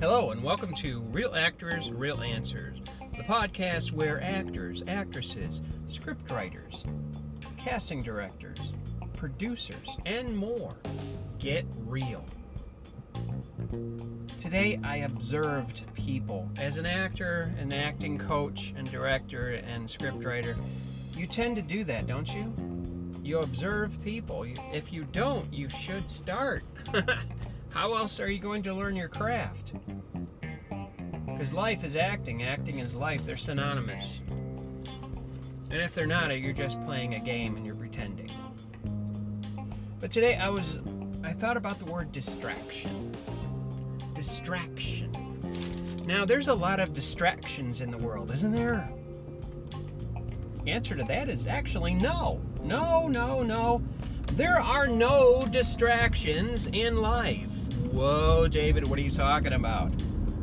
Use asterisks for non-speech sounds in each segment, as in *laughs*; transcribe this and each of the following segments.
Hello, and welcome to Real Actors, Real Answers, the podcast where actors, actresses, scriptwriters, casting directors, producers, and more get real. Today I observed people. As an actor, an acting coach, and director, and scriptwriter, you tend to do that, don't you? You observe people. If you don't, you should start. *laughs* How else are you going to learn your craft? Because life is acting, acting is life. They're synonymous. And if they're not, uh, you're just playing a game and you're pretending. But today I was I thought about the word distraction. Distraction. Now there's a lot of distractions in the world, isn't there? The answer to that is actually no. No, no, no. There are no distractions in life. Whoa, David, what are you talking about?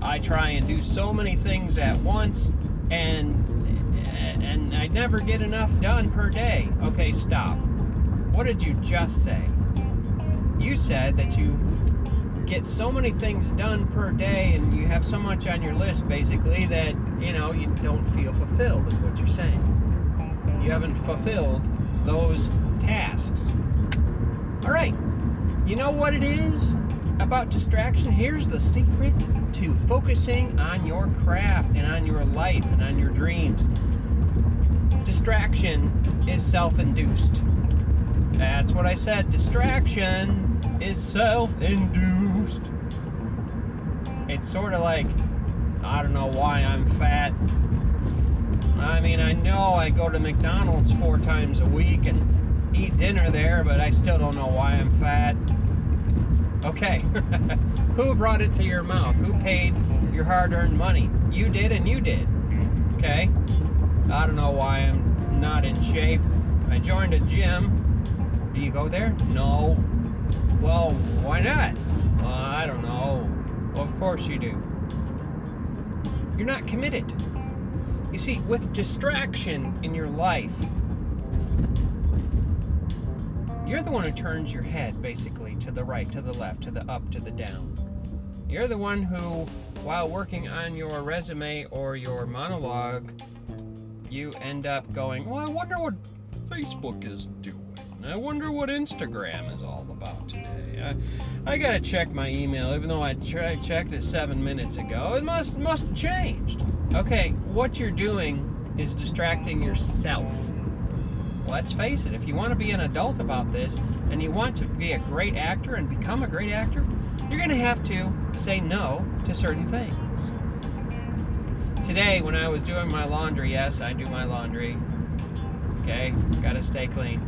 I try and do so many things at once and and I never get enough done per day. Okay, stop. What did you just say? You said that you get so many things done per day and you have so much on your list basically that, you know, you don't feel fulfilled is what you're saying. You haven't fulfilled those tasks. All right. You know what it is about distraction? Here's the secret to focusing on your craft and on your life and on your dreams. Distraction is self induced. That's what I said. Distraction is self induced. It's sort of like, I don't know why I'm fat. I mean, I know I go to McDonald's four times a week and eat dinner there, but I still don't know why I'm fat. Okay. *laughs* Who brought it to your mouth? Who paid your hard earned money? You did, and you did. Okay. I don't know why I'm not in shape. I joined a gym do you go there? No. Well, why not? I don't know. Well, of course you do. You're not committed. You see, with distraction in your life, you're the one who turns your head basically to the right, to the left, to the up, to the down. You're the one who, while working on your resume or your monologue, you end up going, Well, I wonder what Facebook is doing. I wonder what Instagram is all about today. I, I gotta check my email, even though I tra- checked it seven minutes ago. It must must have changed. Okay, what you're doing is distracting yourself. Let's face it. If you want to be an adult about this, and you want to be a great actor and become a great actor, you're gonna have to say no to certain things. Today, when I was doing my laundry, yes, I do my laundry. Okay, gotta stay clean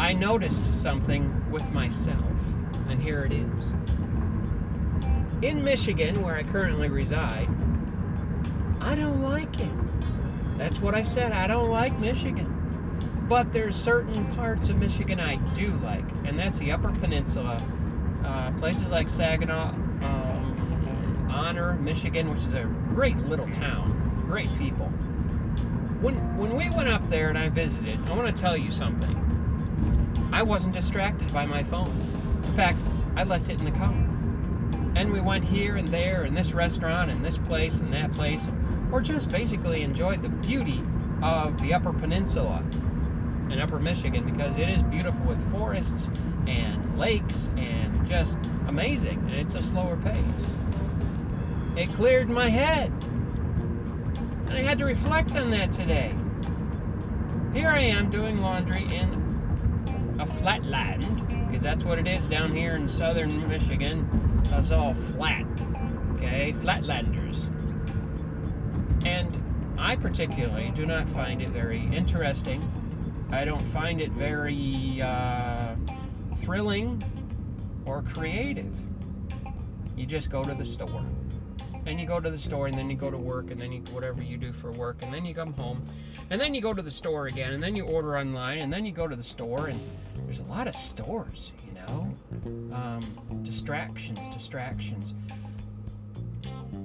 I noticed something with myself, and here it is. In Michigan, where I currently reside, I don't like it. That's what I said. I don't like Michigan. But there's certain parts of Michigan I do like, and that's the Upper Peninsula. Uh, places like Saginaw, um, Honor, Michigan, which is a great little town, great people. When when we went up there and I visited, I want to tell you something. I wasn't distracted by my phone. In fact, I left it in the car. And we went here and there, and this restaurant, and this place, and that place, or just basically enjoyed the beauty of the Upper Peninsula in Upper Michigan because it is beautiful with forests and lakes and just amazing. And it's a slower pace. It cleared my head. And I had to reflect on that today. Here I am doing laundry in a flatland, because that's what it is down here in southern Michigan. It's all flat, okay? Flatlanders. And I particularly do not find it very interesting. I don't find it very uh, thrilling or creative. You just go to the store and you go to the store and then you go to work and then you whatever you do for work and then you come home and then you go to the store again and then you order online and then you go to the store and there's a lot of stores you know? Um, distractions distractions.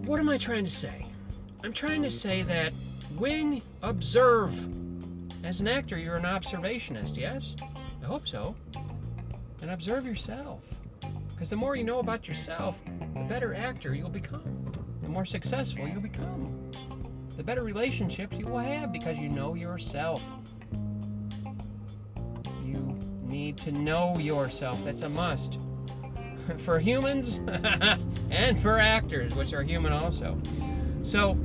What am i trying to say? I'm trying to say that when observe as an actor you're an observationist yes? I hope so. And observe yourself. Because the more you know about yourself, the better actor you'll become, more successful you'll become, the better relationships you will have because you know yourself. You need to know yourself. That's a must *laughs* for humans *laughs* and for actors, which are human also. So,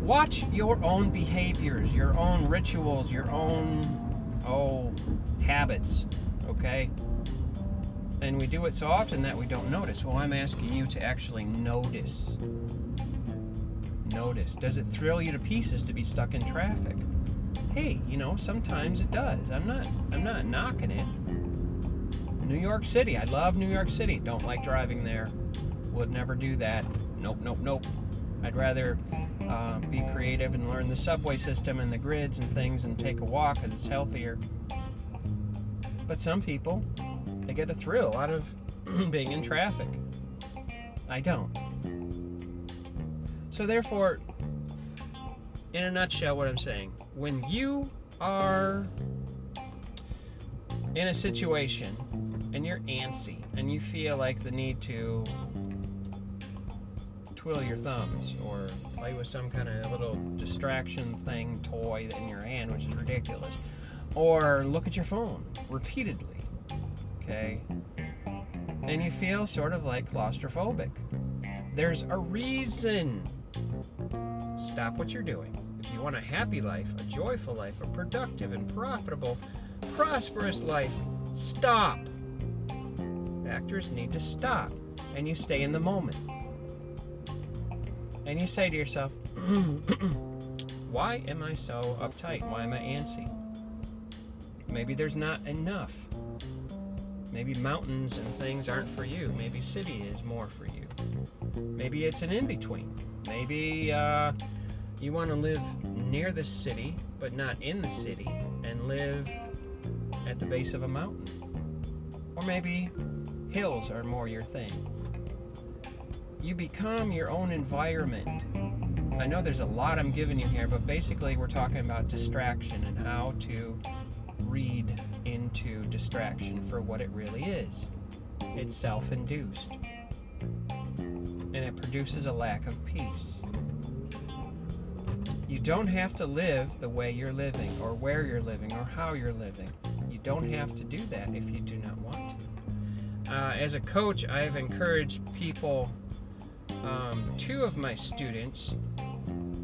watch your own behaviors, your own rituals, your own, oh, habits, okay? And we do it so often that we don't notice. Well, I'm asking you to actually notice. Notice. Does it thrill you to pieces to be stuck in traffic? Hey, you know, sometimes it does. I'm not I'm not knocking it. New York City. I love New York City. Don't like driving there. Would never do that. Nope, nope, nope. I'd rather uh, be creative and learn the subway system and the grids and things and take a walk because it's healthier. But some people, get a thrill out of *clears throat* being in traffic. I don't. So, therefore, in a nutshell, what I'm saying, when you are in a situation and you're antsy and you feel like the need to twiddle your thumbs or play with some kind of little distraction thing, toy in your hand, which is ridiculous, or look at your phone repeatedly, okay, and you feel sort of like claustrophobic. There's a reason. Stop what you're doing. If you want a happy life, a joyful life, a productive and profitable, prosperous life, stop. Actors need to stop and you stay in the moment and you say to yourself, *clears throat* why am I so uptight? Why am I antsy? Maybe there's not enough. Maybe mountains and things aren't for you. Maybe city is more for you. Maybe it's an in between. Maybe uh, you want to live near the city, but not in the city, and live at the base of a mountain. Or maybe hills are more your thing you become your own environment. I know there's a lot I'm giving you here, but basically we're talking about distraction and how to read distraction for what it really is. It's self induced. And it produces a lack of peace. You don't have to live the way you're living, or where you're living, or how you're living. You don't have to do that if you do not want to. Uh, as a coach, I've encouraged people um, two of my students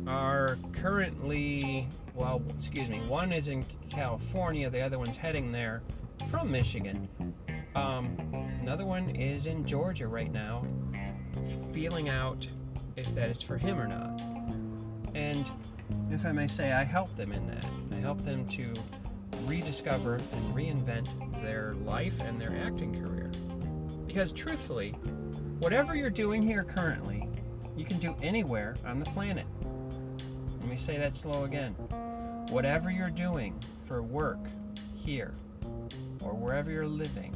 are currently, well, excuse me, one is in California, the other one's heading there from Michigan. Um, another one is in Georgia right now, feeling out if that is for him or not. And if I may say, I help them in that. I help them to rediscover and reinvent their life and their acting career. Because truthfully, Whatever you're doing here currently, you can do anywhere on the planet. Let me say that slow again. Whatever you're doing for work here or wherever you're living,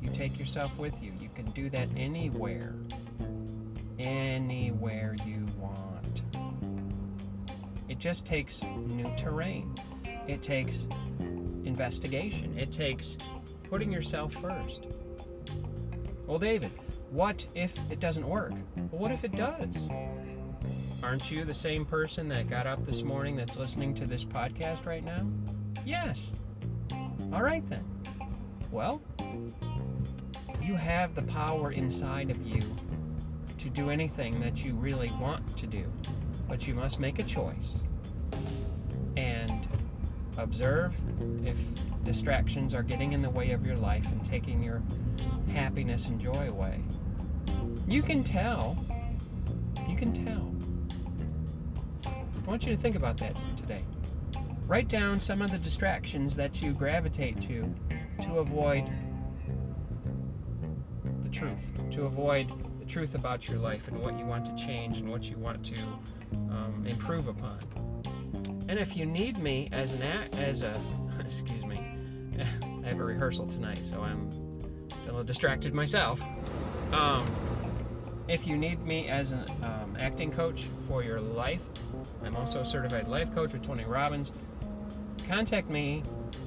you take yourself with you. You can do that anywhere. Anywhere you want. It just takes new terrain. It takes investigation. It takes putting yourself first. Well, David, what if it doesn't work? Well, what if it does? Aren't you the same person that got up this morning that's listening to this podcast right now? Yes. All right then. Well, you have the power inside of you to do anything that you really want to do, but you must make a choice and observe if distractions are getting in the way of your life and taking your happiness and joy away. You can tell. You can tell. I want you to think about that today. Write down some of the distractions that you gravitate to to avoid the truth, to avoid the truth about your life and what you want to change and what you want to um, improve upon. And if you need me as an as a *laughs* excuse me, *laughs* I have a rehearsal tonight, so I'm a little distracted myself. Um, if you need me as an um, acting coach for your life, I'm also a certified life coach with Tony Robbins. Contact me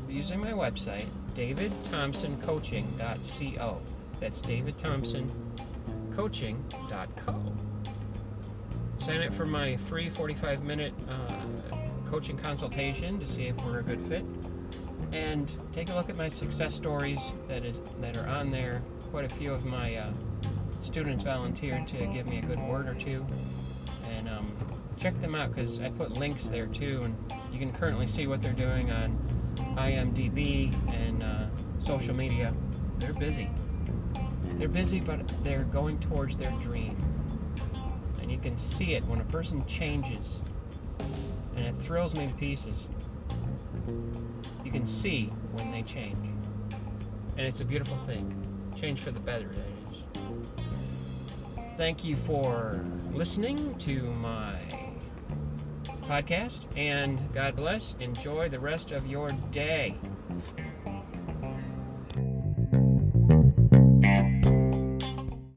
using my website, davidthompsoncoaching.co. That's davidthompsoncoaching.co. Sign up for my free 45 minute uh, coaching consultation to see if we're a good fit. And take a look at my success stories that is that are on there. Quite a few of my uh, students volunteered to give me a good word or two. And um, check them out because I put links there too, and you can currently see what they're doing on IMDb and uh, social media. They're busy. They're busy, but they're going towards their dream. And you can see it when a person changes. And it thrills me to pieces. You can see when they change. And it's a beautiful thing. Change for the better, that is. Thank you for listening to my podcast, and God bless. Enjoy the rest of your day.